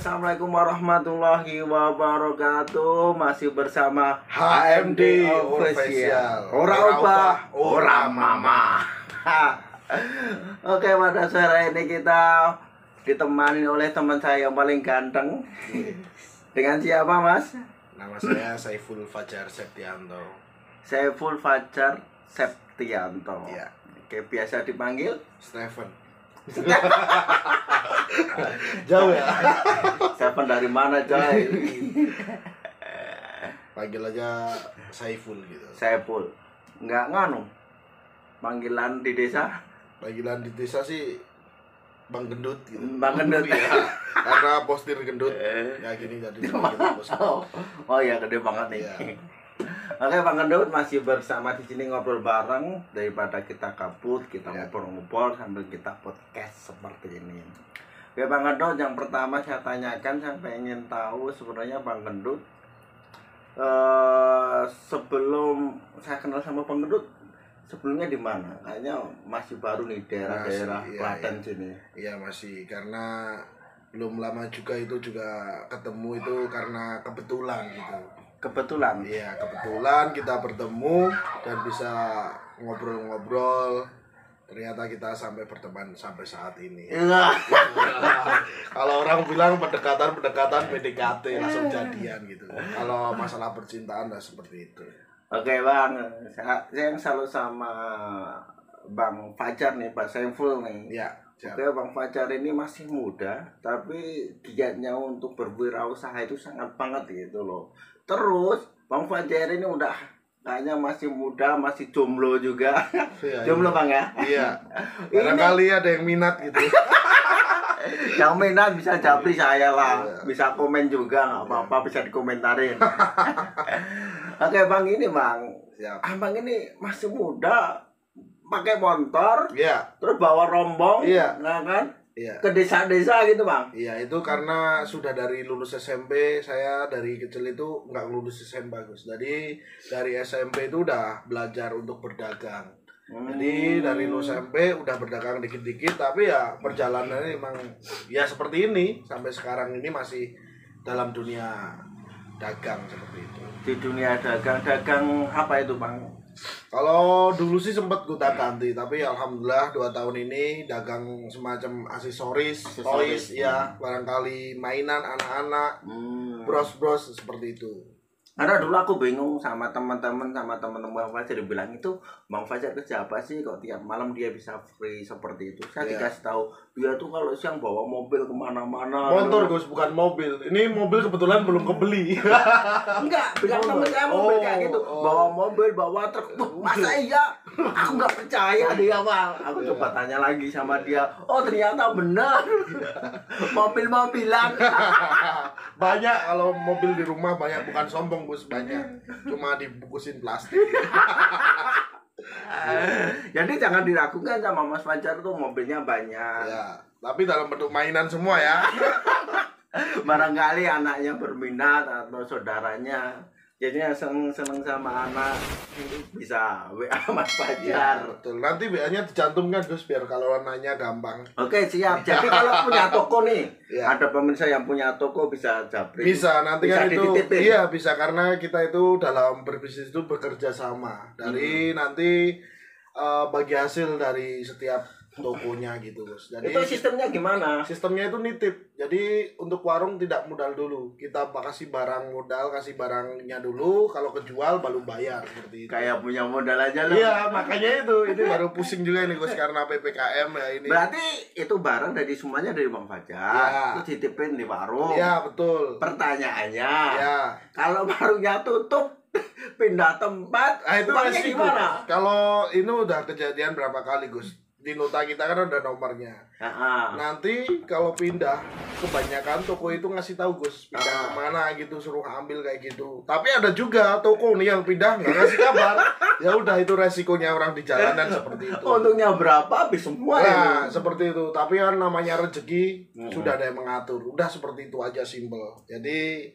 Assalamualaikum warahmatullahi wabarakatuh. Masih bersama HMD Official. Ora ora ora mama. Oke, pada sore ini kita ditemani oleh teman saya yang paling ganteng. Dengan siapa, Mas? Nama saya Saiful Fajar Septianto. Saiful Fajar Septianto. Iya. Oke, biasa dipanggil Stephen. Jauh ya. Siapa dari mana, coy? Panggil aja Saiful gitu. Saiful. Enggak nganu. Panggilan di desa Panggilan di desa sih Bang Gendut gitu. Bang Gendut. Iya. Karena postir gendut. Eh. Ya gini jadi. Oh, oh ya gede banget nih. Iya. Oke Bang Gendut masih bersama di sini ngobrol bareng daripada kita kabut kita Ya. ngobrol-ngobrol sambil kita podcast seperti ini. Oke Bang Gendut yang pertama saya tanyakan saya pengen tahu sebenarnya Bang Gendut eh sebelum saya kenal sama Bang Gendut sebelumnya di mana? Kayaknya masih baru nih daerah-daerah iya, Klaten iya. sini. Iya masih karena belum lama juga itu juga ketemu itu karena kebetulan gitu. Kebetulan. Iya, kebetulan kita bertemu dan bisa ngobrol-ngobrol. Ternyata kita sampai berteman sampai saat ini. Iya. Kalau orang bilang pendekatan-pendekatan PDKT langsung jadian gitu. Kalau masalah percintaan lah seperti itu. Oke bang, saya, yang selalu sama Bang Fajar nih, Pak Saiful nih. Iya, siap. Oke, Bang Fajar ini masih muda, tapi giatnya untuk berwirausaha itu sangat banget gitu loh. Terus Bang Fajar ini udah kayaknya masih muda, masih jomblo juga. Iya, jomblo iya. bang ya? Iya. Ini- Barangkali ada yang minat gitu. Yang minat bisa japri saya lah, Iya. bisa komen juga nggak apa-apa, bisa dikomentarin. Oke bang ini bang, Siap. abang ini masih muda, pakai motor, Iya, terus bawa rombong, Iya. nah kan, iya. ke desa-desa gitu bang. Iya itu karena sudah dari lulus SMP saya dari kecil itu nggak lulus SMP bagus. Jadi dari SMP itu udah belajar untuk berdagang. Jadi dari lulus SMP udah berdagang dikit-dikit tapi ya perjalanannya emang ya seperti ini sampai sekarang ini masih dalam dunia dagang seperti itu. di dunia dagang, dagang apa itu bang? Kalau dulu sih sempat gonta ganti tapi alhamdulillah dua tahun ini dagang semacam aksesoris, Aksesoris. toys ya barangkali mainan anak-anak Hmm. bros-bros seperti itu. Karena dulu aku bingung sama teman-teman sama teman-teman Bang Fajar bilang itu Bang Fajar kerja apa sih kok tiap malam dia bisa free seperti itu. Saya Iya. dikasih tahu dia tuh kalau siang bawa mobil ke mana-mana. Motor Gus bukan mobil. Ini mobil kebetulan belum kebeli. Enggak, bilang Oh, temen saya mobil oh, kayak gitu. oh. Bawa mobil, bawa truk. Masa iya? Aku nggak percaya dia, Bang. Aku Iya. coba tanya lagi sama dia. Oh, ternyata benar. Mobil-mobilan. banyak kalau mobil di rumah banyak bukan sombong Gus banyak. Cuma dibungkusin plastik. Jadi jangan diragukan sama Mas Fajar tuh mobilnya banyak. ya, tapi dalam bentuk mainan semua ya. Barangkali anaknya berminat atau saudaranya jadinya seneng-seneng sama anak bisa WA Mas Ya, Fajar. betul. Nanti WA-nya dicantumkan Gus biar kalau nanya gampang. Oke siap. Jadi kalau punya toko nih, Ya. ada pemirsa yang punya toko bisa japri. Bisa nanti Bisa kan itu dititipin. iya bisa karena kita itu dalam berbisnis itu bekerja sama. Dari nanti eh, bagi hasil dari setiap tokonya gitu Gus. Jadi Itu sistemnya gimana? sistemnya itu nitip. Jadi untuk warung tidak modal dulu. Kita kasih barang modal, kasih barangnya dulu. Kalau kejual baru bayar seperti itu. Kayak punya modal aja loh. Iya, makanya itu. Ini baru pusing juga ini Gus karena PPKM ya ini. Berarti itu barang dari semuanya dari Bang Fajar. Ya. Itu titipin di warung. Iya, betul. Pertanyaannya, Ya. kalau warungnya tutup, pindah tempat, Nah, itu gimana? Kalau ini udah kejadian berapa kali, Gus? Di nota kita kan ada nomornya. Nah, Nanti kalau pindah, kebanyakan toko itu ngasih tahu Gus pindah Ah. ke mana gitu, suruh ambil kayak gitu. Tapi ada juga toko nih yang pindah nggak ngasih kabar. ya udah itu resikonya orang di jalanan seperti itu. untungnya berapa habis semua ya. Nah, seperti itu. Tapi kan namanya rezeki Hmm. sudah ada yang mengatur. Udah seperti itu aja simple. Jadi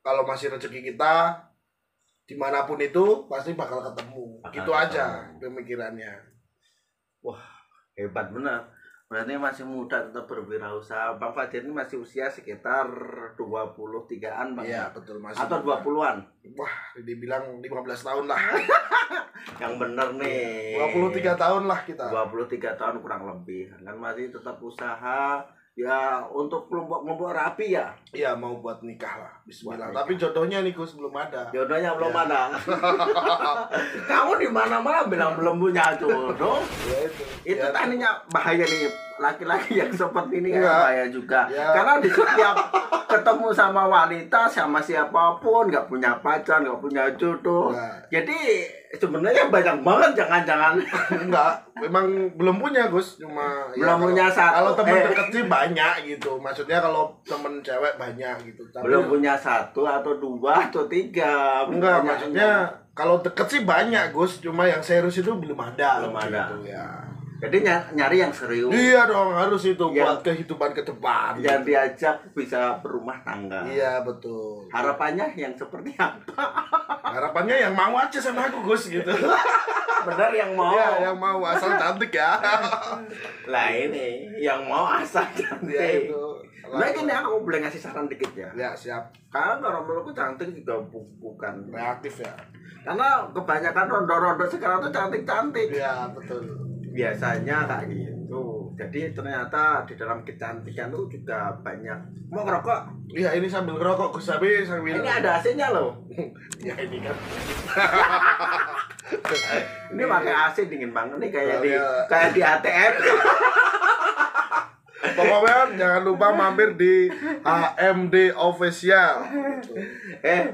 kalau masih rezeki kita di mana pun itu pasti bakal ketemu. Bakal gitu aja ketemu. pemikirannya. Hebat benar. Berarti masih muda tetap berwirausaha. Bang Fajar ini masih usia sekitar 23-an, Bang. Iya, betul masih. Atau 20-an. Wah, dibilang 15 tahun lah. Yang bener nih. 23 tahun lah kita. 23 tahun kurang lebih. Kan masih tetap usaha ya untuk kelompok-kelompok rapi ya. Iya, mau buat nikah lah. Bismillah. Tapi jodohnya nih Gus belum ada. Jodohnya belum Ya. ada. Kamu di mana-mana bilang belum punya jodoh. Ya itu. Itu Ya, tadinya bahaya nih laki-laki yang seperti ini kan Iya. bahaya juga. Ya. Karena di setiap ketemu sama wanita sama siapa pun nggak punya pacar, nggak punya jodoh. Nah. Jadi sebenarnya banyak banget jangan-jangan Enggak, memang belum punya Gus, cuma ya Belum kalau- punya satu. Kalau teman Eh. deket sih banyak gitu. Maksudnya kalau temen cewek banyak gitu. Tapi belum punya satu atau dua atau tiga. enggak, maksudnya kalau deket sih banyak Gus, cuma yang serius itu belum ada. Belum ada. gitu, ya. Jadi ny- nyari yang serius. Iya dong, harus itu Yang- buat kehidupan ke depan. Yang diajak bisa berumah tangga. Iya, betul. Harapannya yang seperti apa? Harapannya yang mau aja sama aku Gus gitu. Benar yang mau. Iya, yang mau asal cantik ya. Lah ini yang mau asal cantik. Iya itu. Nah ini aku boleh ngasih saran dikit ya. Ya, siap. Karena kalau menurutku cantik juga bu- bukan. Reaktif ya. Karena kebanyakan rondo-rondo sekarang tuh cantik-cantik. Iya, betul. Biasanya kayak gitu. Jadi ternyata di dalam kecantikan tuh juga banyak. Mau ngerokok? Iya, ini sambil ngerokok Gus, tapi sambil Ini ada AC-nya loh. Ya ini kan. Ini pakai AC dingin banget nih kayak Oh, di iya. kayak di ATM. Pokoknya jangan lupa mampir di AMD Official. Eh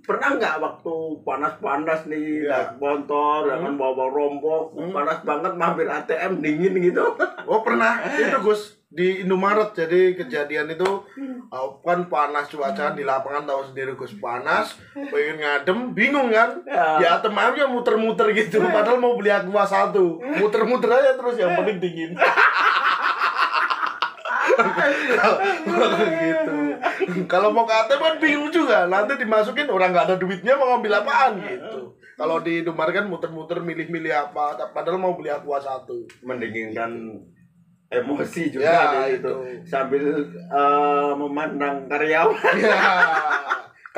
pernah nggak waktu panas-panas nih naik motor ya kan bawa rombok Hmm. panas banget mampir ATM dingin gitu. Oh pernah. Itu Gus di Indomaret. Jadi kejadian itu uh, kan panas cuaca di lapangan tahu sendiri Gus panas. Pengen ngadem bingung kan? Ya. di ATM aja muter-muter gitu. Padahal mau beli aqua satu. Muter-muter aja terus yang penting dingin gitu kalau mau ke ATM kan bingung juga. Nanti dimasukin orang nggak ada duitnya mau ngambil apaan gitu. Kalau di Indomaret kan muter-muter milih-milih apa. Padahal mau beli aqua satu. Mendinginkan emosi juga Ya, di situ itu. sambil eh, memandang karyawan. Ya.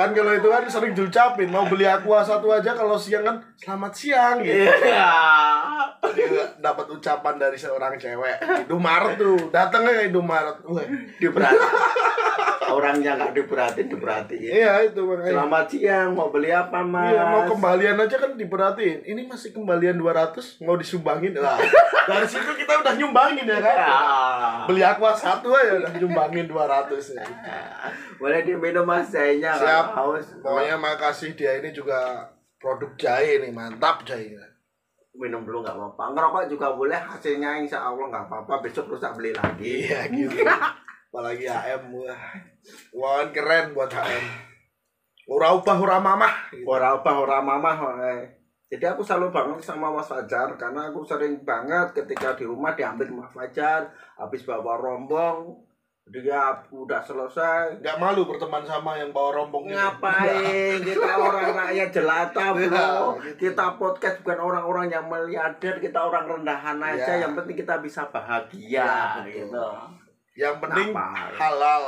Kan kalau itu kan sering diucapin mau beli aqua satu aja kalau siang kan selamat siang gitu. Iya. Jadi dapat ucapan dari seorang cewek. Indomaret tuh, datangnya ke Indomaret. Wah. diperhatiin orangnya nggak diperhatiin diperhatiin Iya itu makanya. selamat siang mau beli apa mas Iya, mau kembalian aja kan diperhatiin. Ini masih kembalian 200, mau disumbangin. Lah, dari situ kita udah nyumbangin ya kan. Ya. Beli aqua satu aja udah nyumbangin 200 ya. boleh diminum mas jahenya Siap. Haus Pokoknya makasih dia ini juga produk jahe nih, mantap jahenya. minum dulu nggak apa-apa ngerokok juga boleh hasilnya insya Allah nggak apa-apa besok rusak beli lagi Iya gitu. Apalagi HM wah. Wah keren buat HM. Ora ubah ora mamah. ora apa ora mamah jadi aku selalu banget sama Mas Fajar karena aku sering banget ketika di rumah diambil Mas Fajar habis bawa rombong dia udah selesai Gak malu berteman sama yang bawa rombong ngapain kita orang rakyat jelata bro Ya, gitu. kita podcast bukan orang-orang yang miliarder kita orang rendahan aja Ya. yang penting kita bisa bahagia Ya, gitu Yang penting Kenapa? halal.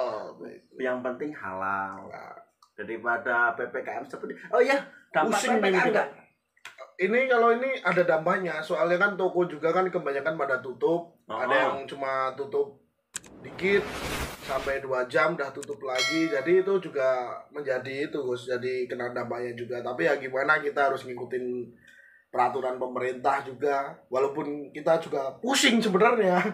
yang penting halal Nah, daripada ppkm seperti oh iya dampak Pusing ppkm enggak Ini kalau ini ada dampaknya, soalnya kan toko juga kan kebanyakan pada tutup. Oh. Ada yang cuma tutup dikit sampai dua jam udah tutup lagi. Jadi itu juga menjadi itu Gus, jadi kena dampaknya juga. Tapi ya gimana kita harus ngikutin peraturan pemerintah juga. Walaupun kita juga pusing sebenarnya.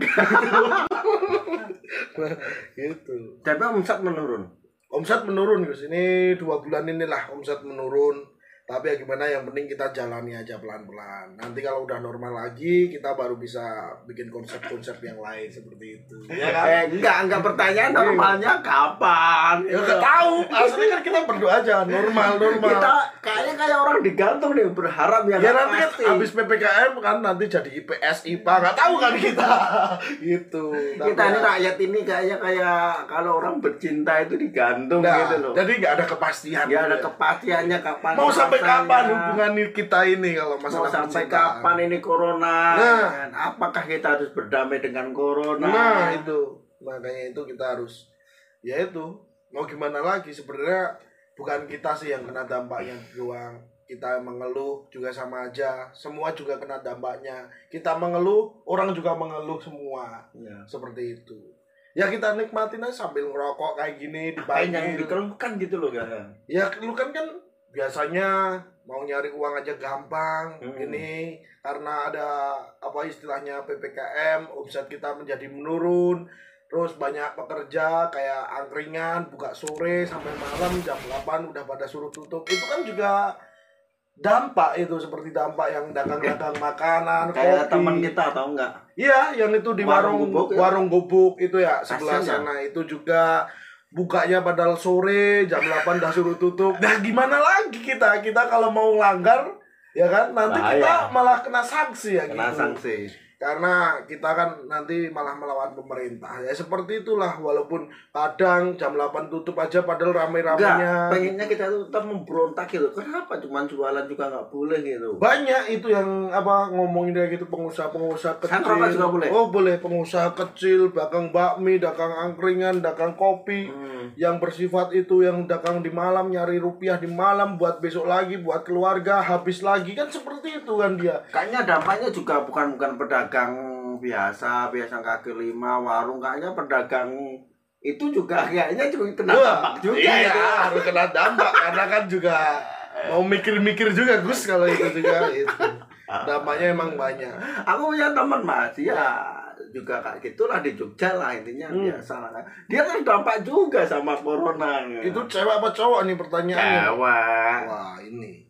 Gitu. Tapi omset menurun? Omset menurun Gus. Ini dua bulan inilah omset menurun tapi ya gimana yang penting kita jalani aja pelan-pelan. Nanti kalau udah normal lagi kita baru bisa bikin konsep-konsep yang lain seperti itu. Ya kan? Eh enggak enggak. Pertanyaan normalnya kapan? Ya nggak tahu. Aslinya kan kita berdoa aja normal normal. Kita kayaknya kayak orang digantung nih berharap ya. Ya nggak nanti kan pasti. habis ppkm kan nanti jadi IPS IPA nggak tahu kan kita. Gitu. Tapi kita ini ya- rakyat ini kayaknya kayak kalau orang bercinta itu digantung Nah, gitu loh. Jadi nggak ada kepastian ya ada gitu ya. kepastiannya kapan mau sampai sampai saya. kapan hubungan kita ini kalau Mau masalah sampai percintaan? kapan ini corona? Nah. kan? Apakah kita harus berdamai dengan corona? Nah itu makanya itu kita harus ya itu mau gimana lagi sebenarnya bukan kita sih yang kena dampaknya doang kita mengeluh juga sama aja semua juga kena dampaknya kita mengeluh orang juga mengeluh semua Ya. seperti itu ya kita nikmatin aja sambil ngerokok kayak gini di yang dikeluhkan gitu loh kan? ya lu kan kan biasanya mau nyari uang aja gampang Hmm. ini karena ada apa istilahnya ppkm omset kita menjadi menurun terus banyak pekerja kayak angkringan buka sore sampai malam jam 8 udah pada suruh tutup itu kan juga dampak itu seperti dampak yang dagang-dagang makanan Kayak kopi teman kita atau enggak? Iya, yang itu di Warung warung gubuk ya? warung gubuk itu ya sebelah Kasian ya? sana itu juga bukanya padahal sore jam 8 udah suruh tutup. Nah, gimana lagi kita? Kita kalau mau langgar ya kan nanti Bahaya. kita malah kena sanksi ya Kena gitu. sanksi. Karena kita kan nanti malah melawan pemerintah. Ya seperti itulah walaupun kadang jam 8 tutup aja padahal Enggak, rame-ramenya. pengennya kita tuh tetap memberontak gitu. Kenapa cuman jualan juga nggak boleh gitu? Banyak itu yang apa ngomongin kayak gitu pengusaha-pengusaha Saya kecil. juga boleh? Oh, boleh pengusaha kecil, dagang bakmi, dagang angkringan, dagang kopi Hmm. yang bersifat itu yang dagang di malam nyari rupiah di malam buat besok lagi buat keluarga habis lagi kan seperti itu kan dia. Kayaknya dampaknya juga bukan bukan pedagang biasa, biasa kaki lima, warung. Kayaknya pedagang itu juga kayaknya juga kena dampak juga iya, itu. harus kena dampak karena kan juga mau mikir-mikir juga Gus kalau itu juga itu. Dampaknya emang banyak. Aku punya teman mas, ya juga kayak gitulah di Jogja lah intinya Hmm. biasa lah kan. Dia kan dampak juga sama corona. Itu cewek apa cowok nih pertanyaannya? cewek. Wah, ini.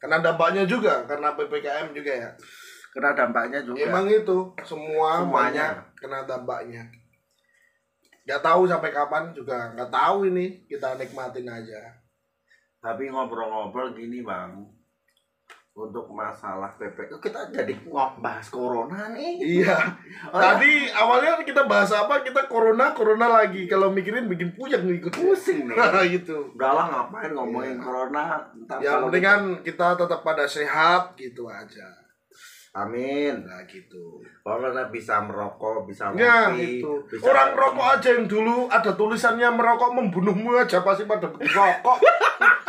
Kena dampaknya juga karena PPKM juga ya. Kena dampaknya juga. Emang itu semua Semuanya. kena dampaknya. Gak tahu sampai kapan juga nggak tahu ini kita nikmatin aja. Tapi ngobrol-ngobrol gini bang, untuk masalah PPK kita jadi ngobrol corona nih. Iya. Oh, ya? Tadi awalnya kita bahas apa? Kita corona corona lagi. Kalau mikirin bikin puyeng nih ikut. pusing nih. gitu. Udahlah ngapain ngomongin Iya. corona. Yang kalau penting kan kita tetap pada sehat gitu aja. Amin. Nah gitu. Kalau kita bisa merokok, bisa Ya ngopi, itu. bisa Orang rokok aja yang dulu ada tulisannya merokok membunuhmu aja pasti pada rokok.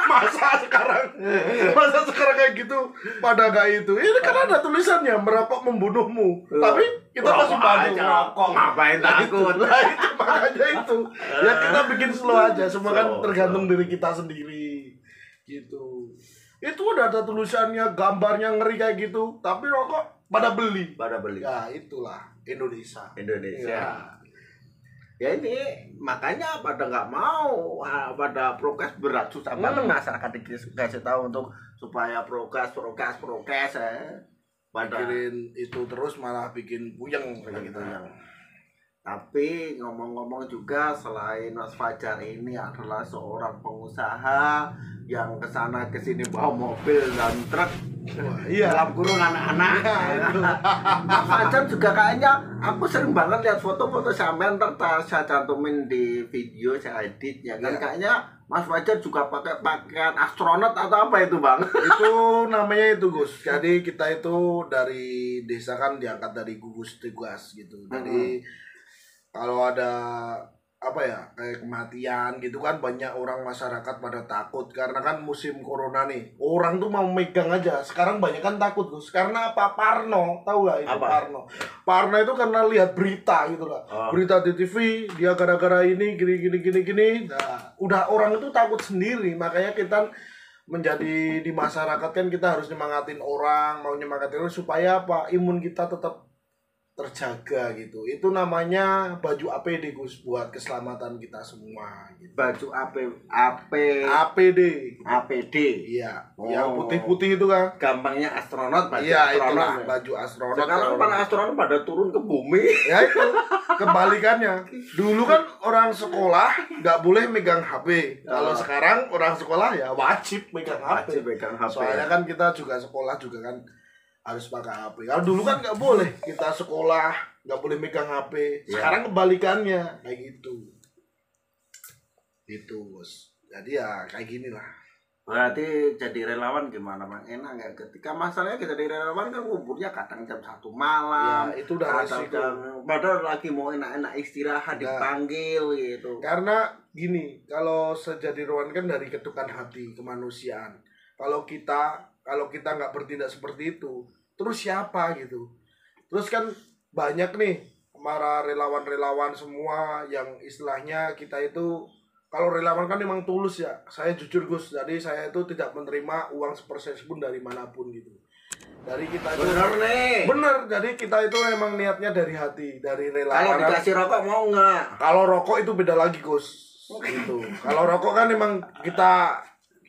Masa sekarang masa sekarang kayak gitu pada gak itu. Ini kan ada tulisannya merokok membunuhmu. Tapi kita masih Rokok pada aja, rokok. ngapain Nah, itu. takut? Lah itu makanya itu. Ya kita bikin slow aja. Semua kan tergantung diri kita sendiri. Gitu. Itu udah ada tulisannya, gambarnya ngeri kayak gitu. Tapi rokok pada beli. pada beli Ya itulah Indonesia. Indonesia. Iya. Ya ini makanya pada nggak mau ah, pada prokes berat susah Hmm. banget masyarakat dikasih tahu untuk supaya prokes prokes prokes ya. Pada Mikirin itu terus malah bikin puyeng kayak gitu. Gitu. Tapi ngomong-ngomong juga selain Mas Fajar ini adalah seorang pengusaha yang ke sana ke sini bawa mobil dan truk Wah, iya. dalam kurung anak-anak. Iya. Mas Fajar juga kayaknya aku sering banget lihat foto-foto sampean ntar saya cantumin di video saya edit ya kan Iya. kayaknya Mas Fajar juga pakai pakaian astronot atau apa itu bang? itu namanya itu Gus. Jadi kita itu dari desa kan diangkat dari gugus tugas gitu. Jadi kalau ada apa ya kayak kematian gitu kan banyak orang masyarakat pada takut. Karena kan musim corona nih orang tuh mau megang aja. Sekarang banyak kan takut Gus. Karena apa? Parno. Tahu gak itu Apa? Parno? Parno itu karena lihat berita gitu lah Oh. berita di TV dia gara-gara ini gini gini gini gini. Nah, udah orang itu takut sendiri. Makanya kita menjadi di masyarakat kan kita harus nyemangatin orang mau nyemangatin orang supaya apa? Imun kita tetap terjaga gitu itu namanya baju APD Gus buat keselamatan kita semua gitu. Baju AP AP APD APD iya Oh. yang putih-putih itu kan gampangnya astronot baju iya astronot itulah ya. baju astronot Sekarang para astronot pada turun ke bumi. ya itu kebalikannya dulu kan orang sekolah nggak boleh megang HP kalau Oh. sekarang orang sekolah ya wajib megang HP Wajib pegang HP. soalnya kan kita juga sekolah juga kan harus pakai HP kalau dulu kan nggak boleh kita sekolah nggak boleh megang HP Iya. sekarang kebalikannya kayak gitu itu bos jadi ya kayak gini lah Berarti jadi relawan gimana bang? Enak nggak? Ketika masalahnya kita jadi relawan kan nguburnya kadang jam satu malam. Ya, itu udah resiko. jam- padahal lagi mau enak-enak istirahat Nah. dipanggil gitu. Karena gini, kalau sejadi Rowan kan dari ketukan hati kemanusiaan. Kalau kita kalau kita nggak bertindak seperti itu, terus siapa gitu? Terus kan banyak nih para relawan-relawan semua yang istilahnya kita itu kalau relawan kan memang tulus ya. Saya jujur Gus, jadi saya itu tidak menerima uang sepersen pun dari mana pun gitu. Dari kita itu Bener nih. bener, jadi kita itu memang niatnya dari hati, dari Kalau relawan. dikasih rokok mau nggak? Kalau rokok itu beda lagi, Gus. Gitu. Kalau rokok kan emang kita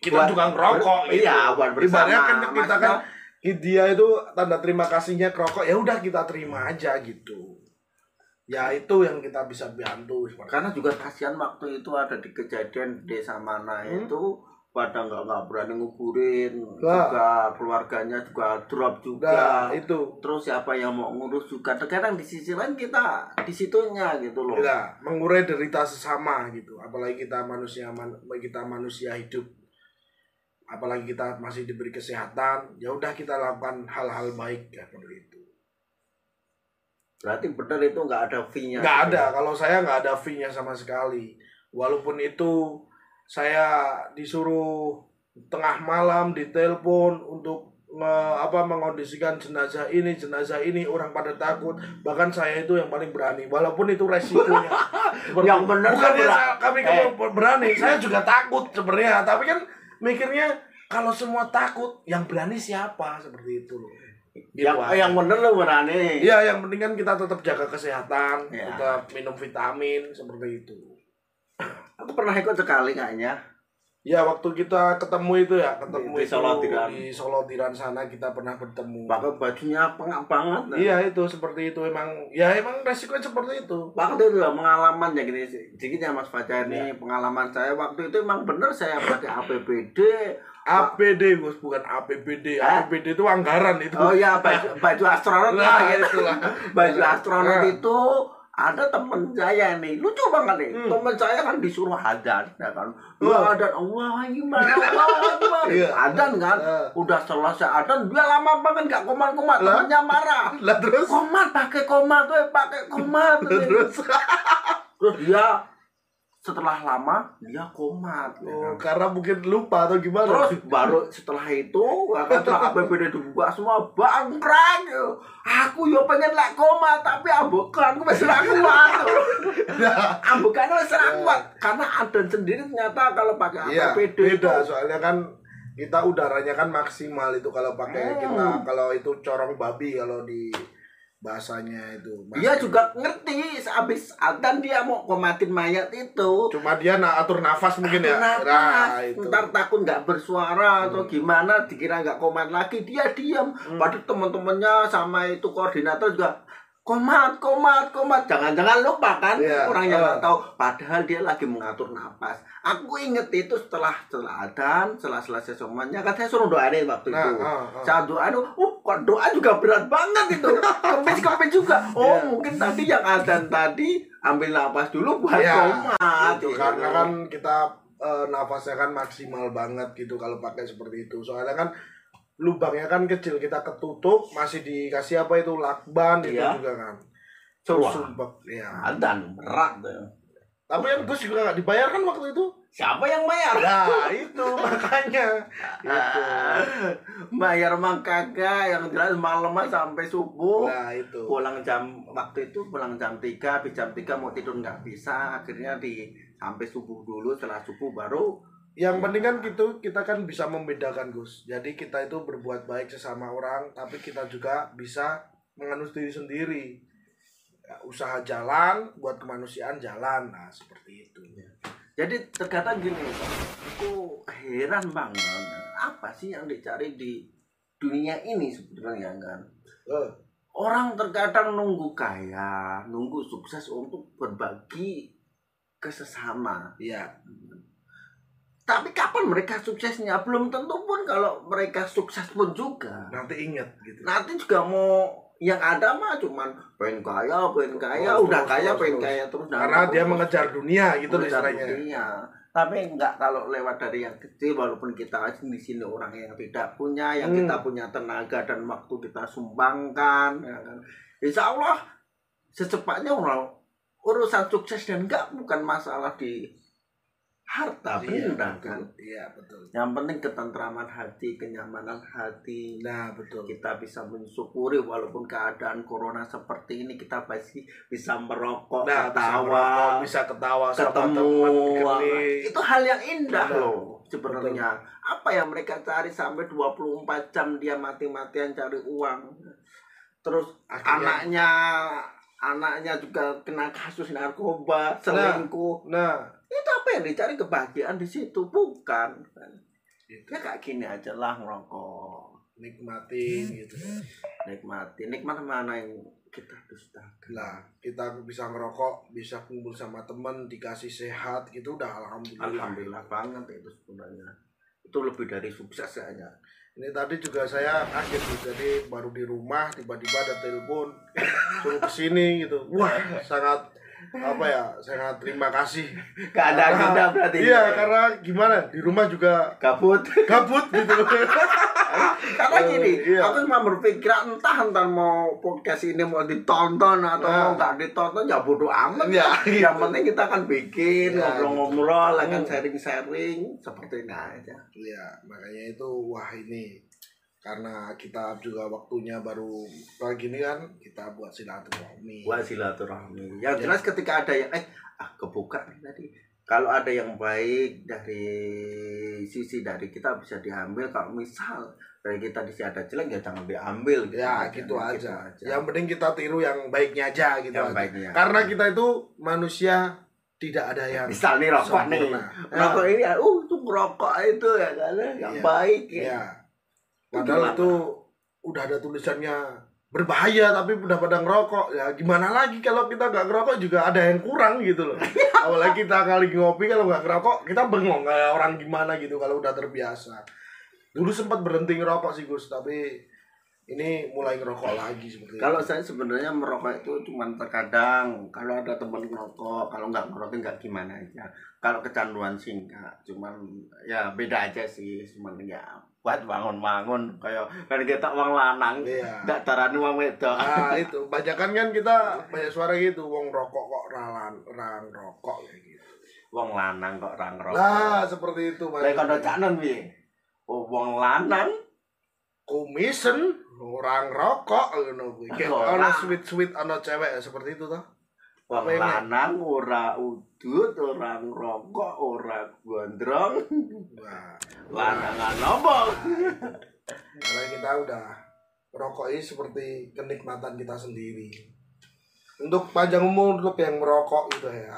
kita Buat- juga ngerokok ber- gitu. iya, buat bersama. Ibaratnya kan kita kan dia itu tanda terima kasihnya ke rokok, ya udah kita terima aja gitu. Ya itu yang kita bisa bantu Karena juga kasihan waktu itu ada di kejadian di desa mana Hmm. itu pada nggak nggak berani nguburin Lah. juga keluarganya juga drop juga Nah, itu terus siapa yang mau ngurus juga terkadang di sisi lain kita di situnya gitu loh ya, mengurai derita sesama gitu. Apalagi kita manusia man- kita manusia hidup. Apalagi kita masih diberi kesehatan, ya udah kita lakukan hal-hal baik ya seperti itu. berarti benar itu nggak ada fee-nya. Nggak ada kalau saya nggak ada fee-nya sama sekali. Walaupun itu saya disuruh tengah malam ditelepon untuk nge- apa mengondisikan jenazah ini jenazah ini orang pada takut. Bahkan saya itu yang paling berani walaupun itu resikonya. Yang benar bukan kan kami Eh. kami berani saya juga takut sebenarnya. Tapi kan mikirnya kalau semua takut yang berani siapa? Seperti itu loh. Yang yang bener lo berani. Iya, yang penting kan kita tetap jaga kesehatan, Ya. tetap minum vitamin seperti itu. aku pernah ikut sekali kayaknya Ya, waktu kita ketemu itu ya, ketemu Di- di itu Solodiran. di Solodiran sana kita pernah bertemu. pakai bajunya pengap banget nah. Iya, itu seperti itu emang ya emang resikonya seperti itu. Waktu itu ya, pengalaman ya gini sedikit ya Mas Fajar ini Iya. pengalaman saya waktu itu emang bener saya pakai APBD APD Gus, bukan APBD. Hah? APBD itu anggaran itu. oh ya baju baju astronot Nah, lah gitu itulah. baju astronot Nah. itu ada temen saya nih lucu banget nih Hmm. temen saya kan disuruh adan ya kan Hmm. Wah, adan Allah gimana Allah gimana Iya. adan kan Nah. udah selesai adan dia lama banget gak komat komat Lah? temennya marah Lah terus komat pakai komat tuh pakai komat terus terus dia setelah lama dia komat ya oh, kan. karena mungkin lupa atau gimana? Terus baru setelah itu, setelah APBD dibuka semua bangkrang. yo. Aku yo pengen lek koma tapi ambekan aku ra kuat. ambekan wis ra kuat karena ada sendiri ternyata kalau pakai Iya, APBD beda itu soalnya kan kita udaranya kan maksimal itu kalau pakai Hmm. kita kalau itu corong babi kalau di bahasanya itu. dia juga ngerti habis adzan dia mau komatin mayat itu cuma dia na atur nafas mungkin ya. Kenapa? Nah, itu. Ntar takut nggak bersuara atau Hmm. gimana dikira nggak komat lagi dia diam Hmm. padahal teman-temannya sama itu koordinator juga komat komat komat jangan-jangan lupa kan Iya. orang yang nggak Ah. tahu padahal dia lagi mengatur napas aku inget itu setelah setelah adan setelah selesai semuanya kan saya suruh doain waktu Nah, itu ah, ah. saya doain uh kok doa juga berat banget itu kepis kepis juga oh Iya. mungkin tadi yang adan tadi ambil napas dulu buat Iya, komat itu gitu. karena kan kita eh, nafasnya kan maksimal banget gitu kalau pakai seperti itu. Soalnya kan lubangnya kan kecil kita ketutup masih dikasih apa itu lakban itu Iya. juga kan. Wah. Sumpah, ya. Adan berat tuh. Tapi yang Gus juga nggak dibayar kan waktu itu? Siapa yang bayar? Nah itu makanya itu. bayar mah kagak, yang jelas malam sampai subuh. Nah itu. Pulang jam waktu itu pulang jam 3, habis jam 3 mau tidur nggak bisa, akhirnya di sampai subuh dulu, setelah subuh baru Yang penting kan gitu kita kan bisa membedakan Gus. Jadi kita itu berbuat baik sesama orang, tapi kita juga bisa menganus diri sendiri. Ya, usaha jalan buat kemanusiaan jalan, nah seperti itu. jadi terkadang gini, aku heran banget apa sih yang dicari di dunia ini sebenarnya kan? Eh, Orang terkadang nunggu kaya, nunggu sukses untuk berbagi ke sesama. Iya. Tapi kapan mereka suksesnya? Belum tentu pun kalau mereka sukses pun juga. Nanti ingat gitu. Nanti juga mau yang ada mah cuman pengen kaya, pengen kaya, Terus, udah terus, kaya, terus, pengen terus. kaya terus. Nah, Karena terus dia mengejar dunia gitu loh dunia. tapi enggak kalau lewat dari yang kecil walaupun kita di sini orang yang tidak punya yang Hmm. kita punya tenaga dan waktu kita sumbangkan ya kan. insya Allah secepatnya orang urusan sukses dan enggak bukan masalah di harta Iya, benda betul. kan? Iya, betul. yang penting ketentraman hati kenyamanan hati. Nah, betul. kita bisa mensyukuri walaupun keadaan corona seperti ini kita pasti bisa merokok Nah, bisa ketawa merokok, bisa ketawa sama ketemu teman itu hal yang indah Benar. loh sebenarnya. Apa yang mereka cari sampai 24 jam dia mati-matian cari uang. Terus Akhirnya- anaknya anaknya juga kena kasus narkoba selingkuh. Nah, itu apa yang dicari kebahagiaan di situ bukan kan itu ya kayak gini aja lah ngerokok nikmatin Hmm. gitu. nikmati nikmat mana yang kita dustakan Lah, kita bisa ngerokok, bisa kumpul sama teman, dikasih sehat gitu udah alhamdulillah. alhamdulillah banget itu sebenarnya itu lebih dari sukses kayaknya Ini tadi juga saya kaget nih, jadi baru di rumah tiba-tiba ada telepon suruh ke sini gitu. Wah, sangat apa ya? Sangat terima kasih. gak ada agenda berarti Iya, karena gimana? Di rumah juga kabut gabut gitu. karena Oh, gini iya. aku cuma berpikir entah entar mau podcast ini mau ditonton atau Nah. mau nggak ditonton ya bodo amat Iya, ya yang penting kita akan bikin Ya, ngobrol-ngobrol akan Hmm. sharing-sharing seperti ini aja Iya, makanya itu wah ini karena kita juga waktunya baru kayak gini kan kita buat silaturahmi. buat silaturahmi yang Ya. jelas ketika ada yang eh ah kebuka nih tadi kalau ada yang baik dari sisi dari kita bisa diambil kalau misal dari kita di sini ada jelek ya jangan diambil Ya gitu aja. Yang penting kita tiru yang baiknya aja gitu yang aja. baiknya Karena kita itu manusia tidak ada yang misal nih rokok nih sempurna. rokok ini uh itu rokok itu ya kan yang Iya. baik ya. Ya. Padahal itu udah ada tulisannya berbahaya tapi udah pada ngerokok. Ya gimana lagi kalau kita nggak ngerokok juga ada yang kurang gitu loh. Apalagi kita kali ngopi kalau nggak ngerokok kita bengong kayak orang gimana gitu kalau udah terbiasa. Dulu sempat berhenti ngerokok sih Gus tapi ini mulai ngerokok lagi seperti Kalau saya sebenarnya merokok itu cuma terkadang. Kalau ada teman ngerokok, kalau nggak ngerokok nggak gimana aja. Kalau kecanduan sih enggak, cuman ya beda aja sih, cuman ya buat bangun-bangun kayak kan kita uang lanang, Iya. nggak tarani uang wedok. Nah itu banyakan kan kita banyak suara gitu wong rokok kok ralan rang rokok kayak gitu Wong lanang kok orang ngerokok. lah seperti itu Lah kono canon piye? Oh, wong lanang komisen orang rokok ngono kuwi. Kayak ana sweet-sweet ana cewek seperti itu toh. Wong lanang ora udut, ora ngerokok, ora gondrong, Wah, lanangan apa? karena kita udah rokok ini seperti kenikmatan kita sendiri. Untuk panjang umur untuk yang merokok gitu ya.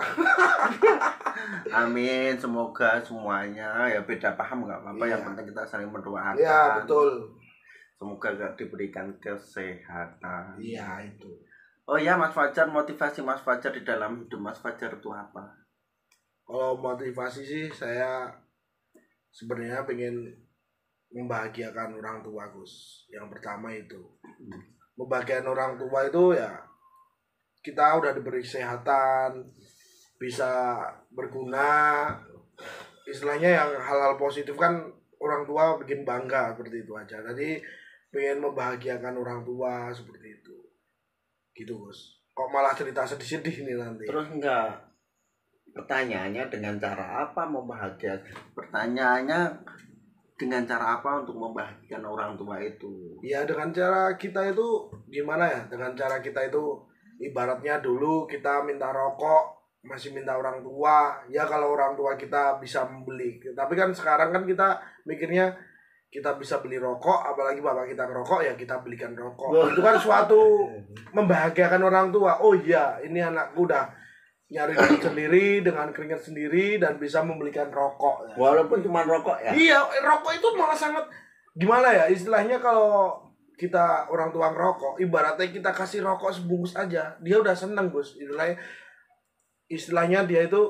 Amin, semoga semuanya ya beda paham nggak apa-apa. Iya. Yang penting kita saling mendoakan. Iya, betul. Semoga gak diberikan kesehatan. Iya, itu. Oh ya, Mas Fajar, motivasi Mas Fajar di dalam hidup Mas Fajar itu apa? Kalau motivasi sih saya sebenarnya pengen membahagiakan orang tua Gus. Yang pertama itu. Membahagiakan orang tua itu ya kita udah diberi kesehatan, bisa berguna. Istilahnya yang hal-hal positif kan orang tua bikin bangga seperti itu aja. Jadi pengen membahagiakan orang tua seperti itu. Gitu Gus. Kok malah cerita sedih-sedih nih nanti. Terus enggak pertanyaannya dengan cara apa membahagiakan? Pertanyaannya dengan cara apa untuk membahagiakan orang tua itu? Ya dengan cara kita itu gimana ya? Dengan cara kita itu ibaratnya dulu kita minta rokok masih minta orang tua. Ya kalau orang tua kita bisa membeli. Tapi kan sekarang kan kita mikirnya kita bisa beli rokok, apalagi bapak kita ngerokok ya kita belikan rokok. Itu kan suatu membahagiakan orang tua. Oh iya, ini anakku udah nyari duit sendiri dengan keringat sendiri dan bisa membelikan rokok. Ya. Walaupun cuma rokok ya. Iya, rokok itu malah sangat gimana ya istilahnya kalau kita orang tua ngerokok, ibaratnya kita kasih rokok sebungkus aja, dia udah seneng Gus. Istilahnya istilahnya dia itu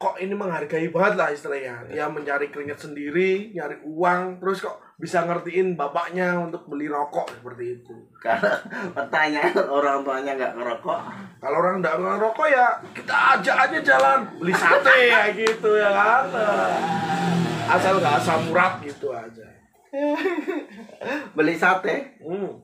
kok ini menghargai banget lah istilahnya. Dia mencari keringat sendiri, nyari uang, terus kok bisa ngertiin bapaknya untuk beli rokok seperti itu. Karena pertanyaan orang tuanya nggak ngerokok. Kalau orang nggak ngerokok ya kita ajak aja jalan beli sate ya gitu ya kan. Asal nggak asam urat gitu aja. Beli sate. Hmm.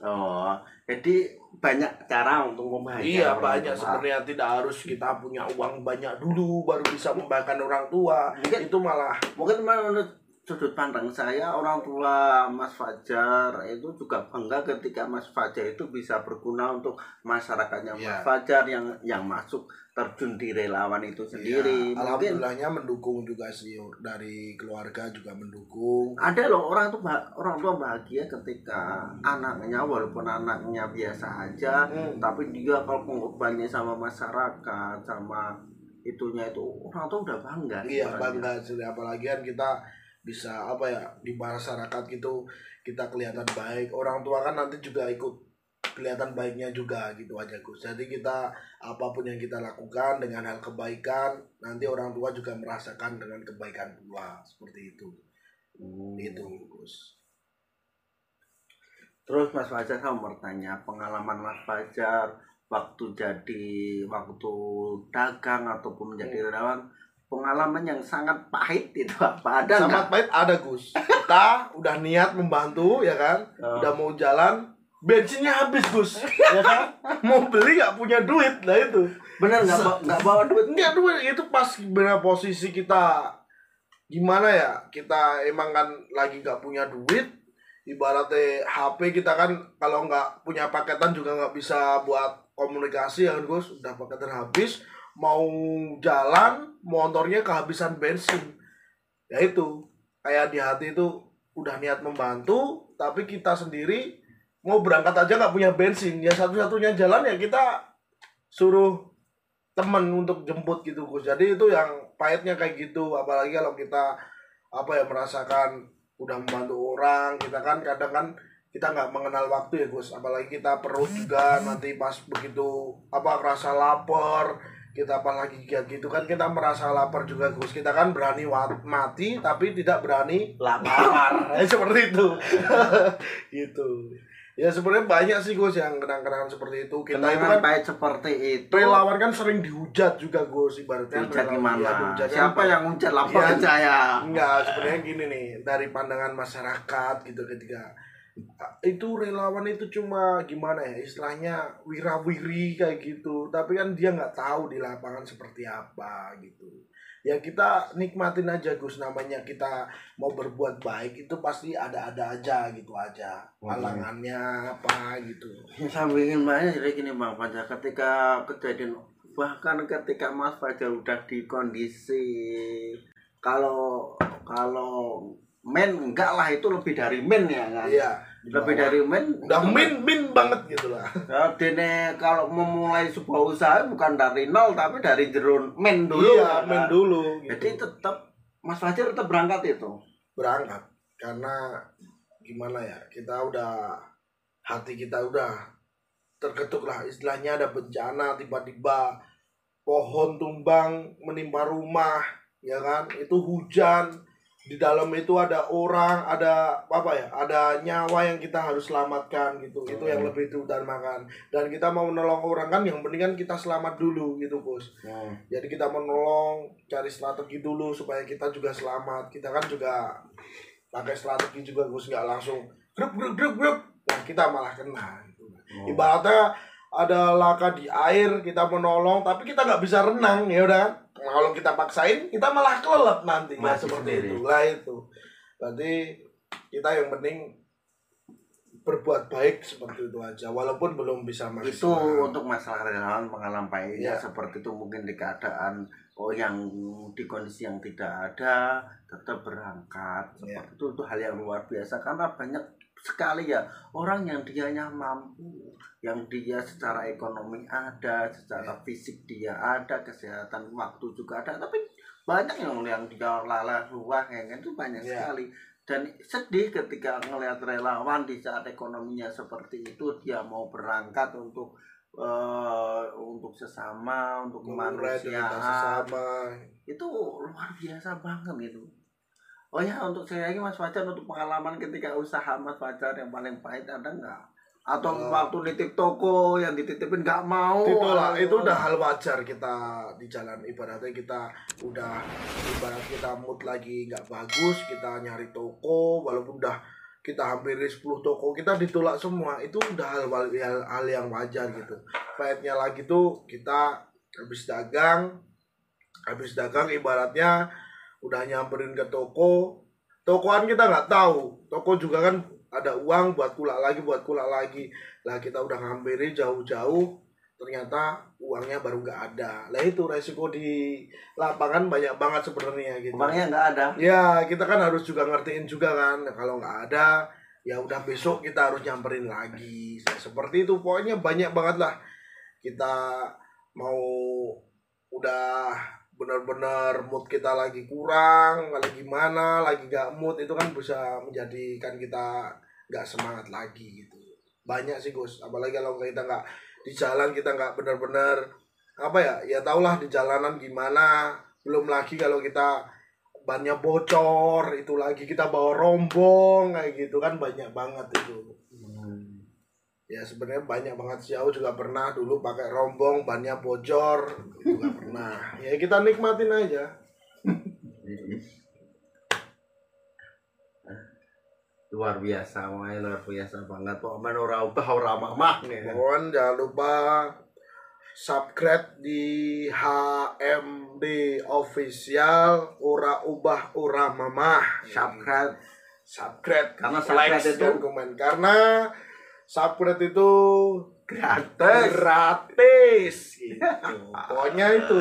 Oh, jadi banyak cara untuk membahagiakan Iya orang banyak tua. sebenarnya tidak harus kita punya uang banyak dulu baru bisa membahagiakan orang tua. Mungkin- Itu malah Mungkin menurut sudut pandang saya orang tua Mas Fajar itu juga bangga ketika Mas Fajar itu bisa berguna untuk masyarakatnya Mas Iya. Fajar yang yang masuk terjun di relawan itu sendiri. Ya, alhamdulillahnya mendukung juga sih dari keluarga juga mendukung. ada loh orang tuh orang tua bahagia ketika anaknya walaupun anaknya biasa aja Hmm. tapi dia kalau pengorbannya sama masyarakat sama itunya itu orang tuh udah bangga Iya bangga sih apalagi kan kita bisa apa ya di masyarakat gitu kita kelihatan baik. Orang tua kan nanti juga ikut kelihatan baiknya juga gitu aja Gus. Jadi kita apa pun yang kita lakukan dengan hal kebaikan nanti orang tua juga merasakan dengan kebaikan pula seperti itu. Hmm. itu Gus. Terus Mas Fajar saya mau bertanya pengalaman Mas Fajar waktu jadi waktu dagang ataupun menjadi relawan pengalaman yang sangat pahit itu apa ada nggak? sangat pahit ada Gus. Kita udah niat membantu ya kan? Oh. udah mau jalan bensinnya habis Gus. Ya kan? Mau beli nggak punya duit lah itu. Bener nggak nggak bawa duit? Enggak duit itu pas benar posisi kita gimana ya? Kita emang kan lagi nggak punya duit ibaratnya HP kita kan kalau nggak punya paketan juga nggak bisa buat komunikasi ya kan Gus? Udah paketan habis mau jalan motornya kehabisan bensin. Ya itu kayak di hati itu udah niat membantu tapi kita sendiri mau berangkat aja nggak punya bensin. Ya satu-satunya jalan ya kita suruh temen untuk jemput gitu Gus. Jadi itu yang pahitnya kayak gitu. Apalagi kalau kita apa ya merasakan udah membantu orang kita kan kadang kan kita nggak mengenal waktu ya Gus. Apalagi kita perut juga nanti pas begitu apa rasa lapar kita apalagi kayak gitu kan kita merasa lapar juga Gus kita kan berani mati tapi tidak berani lapar ya seperti itu gitu ya sebenarnya banyak sih Gus yang kenang-kenangan seperti itu kita itu Kenangan kan pahit seperti itu. relawan kan sering dihujat juga Gus ibaratnya Hujat relawan- gimana? iya, dihujat. Siapa yang hujat lapor Iya. ke saya? Enggak, sebenarnya gini nih, dari pandangan masyarakat gitu ketika itu relawan itu cuma gimana ya istilahnya wirawiri kayak gitu. Tapi kan dia nggak tahu di lapangan seperti apa gitu. Ya kita nikmatin aja Gus. Namanya kita mau berbuat baik itu pasti ada-ada aja gitu aja. Halangannya apa gitu. Yang saya ingin banyak jadi gini Bang Fajar. Ketika kejadian bahkan ketika Mas Fajar udah di kondisi kalau kalau men enggak lah itu lebih dari men ya kan? Iya. Lebih dari men udah min min banget gitu lah. Ya, dene kalau memulai sebuah usaha bukan dari nol tapi dari jerun men dulu iya kan? min dulu gitu. jadi tetap Mas Fajar tetap berangkat itu? Berangkat karena gimana ya kita udah hati kita udah terketuk lah istilahnya ada bencana tiba-tiba pohon tumbang menimpa rumah ya kan? Itu hujan di dalam itu ada orang ada apa ya ada nyawa yang kita harus selamatkan gitu. Itu yang lebih diutamakan. Dan kita mau menolong orang kan yang penting kan kita selamat dulu gitu bos. Jadi kita menolong cari strategi dulu supaya kita juga selamat. Kita kan juga pakai strategi juga Gus nggak langsung grup grup grup grup. Nah kita malah kena gitu. ibaratnya ada laka di air kita menolong tapi kita nggak bisa renang ya udah Nah, kalau kita paksain kita malah kelelep nanti ya seperti sendiri. itu lah itu berarti kita yang penting berbuat baik seperti itu aja walaupun belum bisa itu maksimal untuk masalah relawan pengalaman Iya. seperti itu mungkin di keadaan oh yang di kondisi yang tidak ada tetap berangkat Iya. seperti itu itu hal yang luar biasa karena banyak sekali ya. Orang yang dianya mampu yang dia secara ekonomi ada secara fisik dia ada kesehatan waktu juga ada. Tapi banyak yang yang dia lala ruang yang itu banyak Iya. sekali. Dan sedih ketika ngelihat relawan di saat ekonominya seperti itu dia mau berangkat untuk eh, untuk sesama untuk Mengurai kemanusiaan. sesama. Itu luar biasa banget itu Oh ya untuk saya ini Mas Fajar untuk pengalaman ketika usaha Mas Fajar yang paling pahit ada nggak? Atau Oh. waktu nitip toko yang dititipin nggak mau? atau- itu udah hal wajar kita di jalan ibaratnya kita udah ibarat kita mood lagi nggak bagus kita nyari toko walaupun udah kita hampir 10 toko kita ditolak semua itu udah hal, hal, hal, hal yang wajar gitu pahitnya lagi tuh kita habis dagang habis dagang ibaratnya udah nyamperin ke toko. Tokoan kita nggak tahu. Toko juga kan ada uang buat kulak lagi buat kulak lagi. Lah kita udah ngambilin jauh-jauh. Ternyata uangnya baru nggak ada. Lah itu resiko di lapangan banyak banget sebenarnya gitu. Uangnya nggak ada. ya kita kan harus juga ngertiin juga kan. Kalau nggak ada ya udah besok kita harus nyamperin lagi. Seperti itu. Pokoknya banyak banget lah. Kita mau udah benar-benar mood kita lagi kurang lagi gimana lagi gak mood itu kan bisa menjadikan kita nggak semangat lagi gitu. Banyak sih Gus. Apalagi kalau kita nggak di jalan kita nggak benar-benar apa ya ya taulah di jalanan gimana. Belum lagi kalau kita bannya bocor itu lagi kita bawa rombong kayak gitu kan banyak banget itu. Ya sebenarnya banyak banget sih. Aku juga pernah dulu pakai rombong bannya bocor itu juga pernah. Ya kita nikmatin aja. Luar biasa, makanya luar biasa banget. Pokoknya ora ubah ora mamah nih. mohon jangan lupa subscribe di HMD official. Ora ubah ora mamah. Subscribe. Subscribe. Karena like subscribe itu- dan komen. Karena subscribe itu gratis. gratis gitu. Pokoknya itu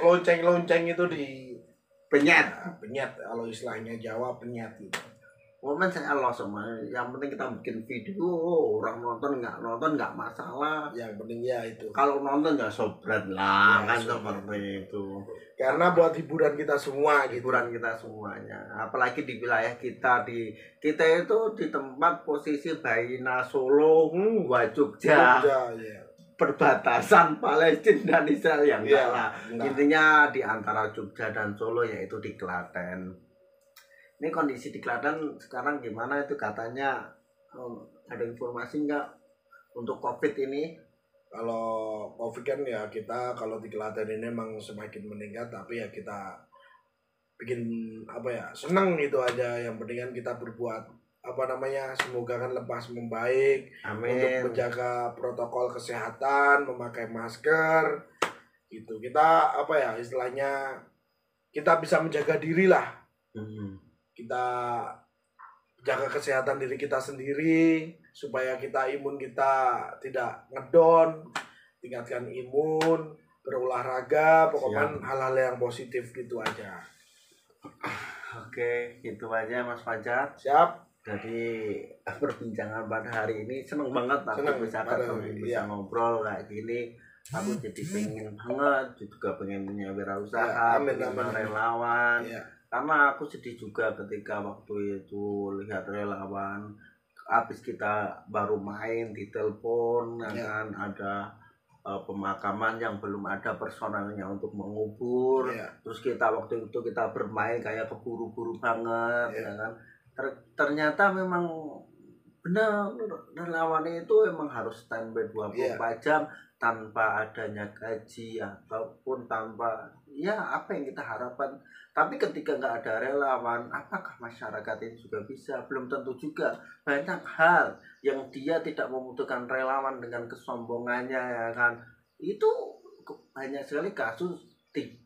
lonceng-lonceng itu di Penyet. ya, penyet kalau istilahnya Jawa penyet gitu. Momen saya Allah semua. Yang penting kita bikin video, orang nonton nggak nonton nggak masalah. Yang penting ya itu. Kalau nonton nggak sobrat lah, Ya, kan seperti itu. Karena buat hiburan kita semua gitu. hiburan kita semuanya apalagi di wilayah kita di kita itu di tempat posisi Baina Solo Hmm. Jogja Jogja, ya. perbatasan Palestina dan Israel yang Iya, enggak lah enggak. intinya di antara Jogja dan Solo yaitu di Klaten ini kondisi di Klaten sekarang gimana itu katanya oh, ada informasi nggak untuk COVID ini Kalau Covid kan ya kita kalau di Klaten ini emang semakin meningkat tapi ya kita bikin apa ya seneng itu aja yang penting kan kita berbuat apa namanya semoga kan lepas membaik untuk amin menjaga protokol kesehatan, memakai masker, gitu. Kita apa ya istilahnya kita bisa menjaga diri lah. Hmm. Kita jaga kesehatan diri kita sendiri supaya kita imun kita tidak ngedon, tingkatkan imun, berolahraga, pokoknya hal-hal yang positif gitu aja. Oke, gitu aja Mas Fajar. Siap? Jadi perbincangan pada hari ini seneng banget aku Seneng, bisa ketemu, bisa iya. ngobrol kayak gini. Aku jadi pengen banget, juga pengen punya Ya, wirausaha, amin, amin. relawan. Iya. Karena aku sedih juga ketika waktu itu lihat relawan habis kita baru main di telepon ya Iya. kan ada eh, pemakaman yang belum ada personalnya untuk mengubur Iya. terus kita waktu itu kita bermain kayak keburu-buru banget Iya. ya kan Ter- ternyata memang benar relawan itu emang harus standby 24 Iya. jam tanpa adanya gaji ataupun tanpa ya apa yang kita harapkan. Tapi ketika nggak ada relawan apakah masyarakat ini juga bisa? Belum tentu juga. Banyak hal yang dia tidak membutuhkan relawan dengan kesombongannya ya kan? Itu banyak sekali kasus ti-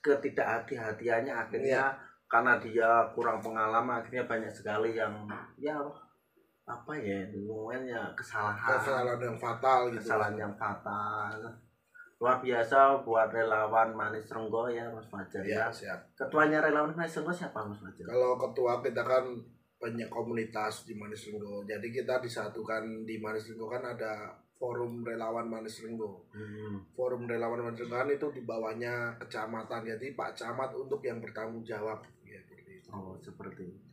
ketidakhati-hatiannya akhirnya karena dia kurang pengalaman akhirnya banyak sekali yang ya apa ya ngomongnya kesalahan Kesalahan yang fatal gitu. kesalahan yang fatal luar biasa buat relawan Manis Renggo ya Mas Fajar Ya, ya siap. ketuanya relawan Manis Renggo siapa Mas Fajar Kalau ketua kita kan banyak komunitas di Manis Renggo. Jadi kita disatukan di Manis Renggo kan ada forum relawan Manis Renggo. Hmm. Forum relawan Manis Renggo kan itu di bawahnya kecamatan. Jadi Pak Camat untuk yang bertanggung jawab. Ya, seperti itu. oh seperti itu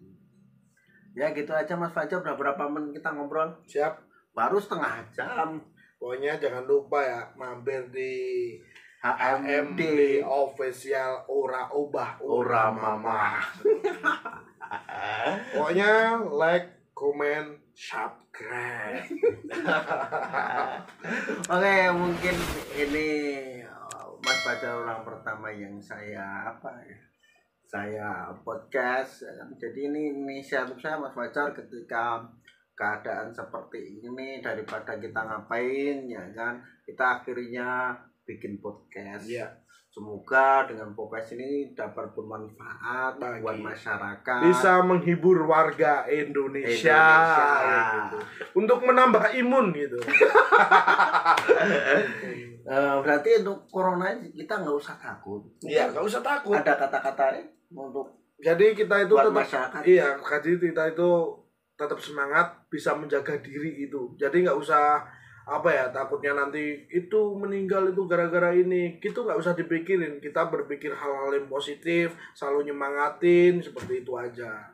ya gitu aja Mas Fajar udah berapa menit kita ngobrol Siap. baru setengah jam Pokoknya jangan lupa ya mampir di HMD HMD official Ora Obah Ora Mama Pokoknya like, comment, subscribe. Oke, mungkin ini uh, Mas Fajar orang pertama yang saya apa ya? Saya podcast. Jadi ini inisiatif saya Mas Fajar ketika keadaan seperti ini daripada kita ngapain ya kan kita akhirnya bikin podcast. Iya. Semoga dengan podcast ini dapat bermanfaat Bagi- buat masyarakat. Bisa menghibur warga Indonesia, Indonesia. ya gitu. Untuk menambah imun gitu. Eh, berarti untuk corona kita nggak usah takut. Iya, nggak usah takut. Ada kata-kata untuk Jadi kita itu tetap masyarakat. Iya, jadi kita itu tetap semangat bisa menjaga diri itu. Jadi nggak usah apa ya takutnya nanti itu meninggal itu gara-gara ini. Itu nggak usah dipikirin. Kita berpikir hal-hal yang positif, selalu nyemangatin seperti itu aja.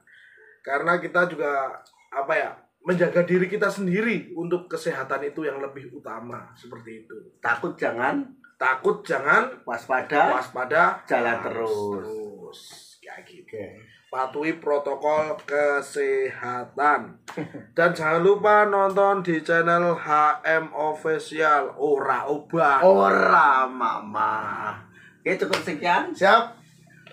Karena kita juga apa ya menjaga diri kita sendiri untuk kesehatan itu yang lebih utama seperti itu. Takut jangan, Takut jangan waspada. waspada Jalan terus. terus kayak gitu Oke. patuhi protokol kesehatan dan jangan lupa nonton di channel HM Official ora obah Ora mama. Oke cukup sekian. siap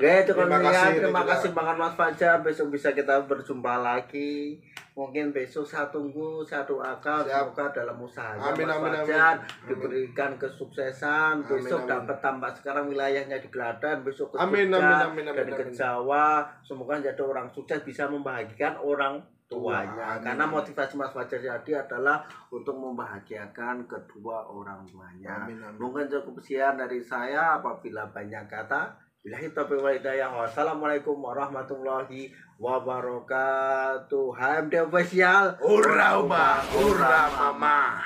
Oke cukup Terima sekian. kasih, Terima juga. kasih banget Mas Fajar. Besok bisa kita berjumpa lagi. Mungkin besok saya tunggu saya doakan Siap. semoga dalam usahanya Amin, Mas amin. Fajar Amin. diberikan kesuksesan. Amin, Besok amin. dapat tambah sekarang wilayahnya di Geladan, besok ke Amin, Jogja, amin, amin, amin, dan ke amin. Jawa. Semoga jadi orang sukses bisa membahagiakan orang tuanya. Amin. Karena motivasi Mas Fajar jadi adalah untuk membahagiakan kedua orang tuanya. Amin, amin. Mungkin cukup sekian dari saya apabila banyak kata. Bilahi taufiq wal hidayah. Wassalamualaikum warahmatullahi wabarakatuh. HMD official. ora obah ora mama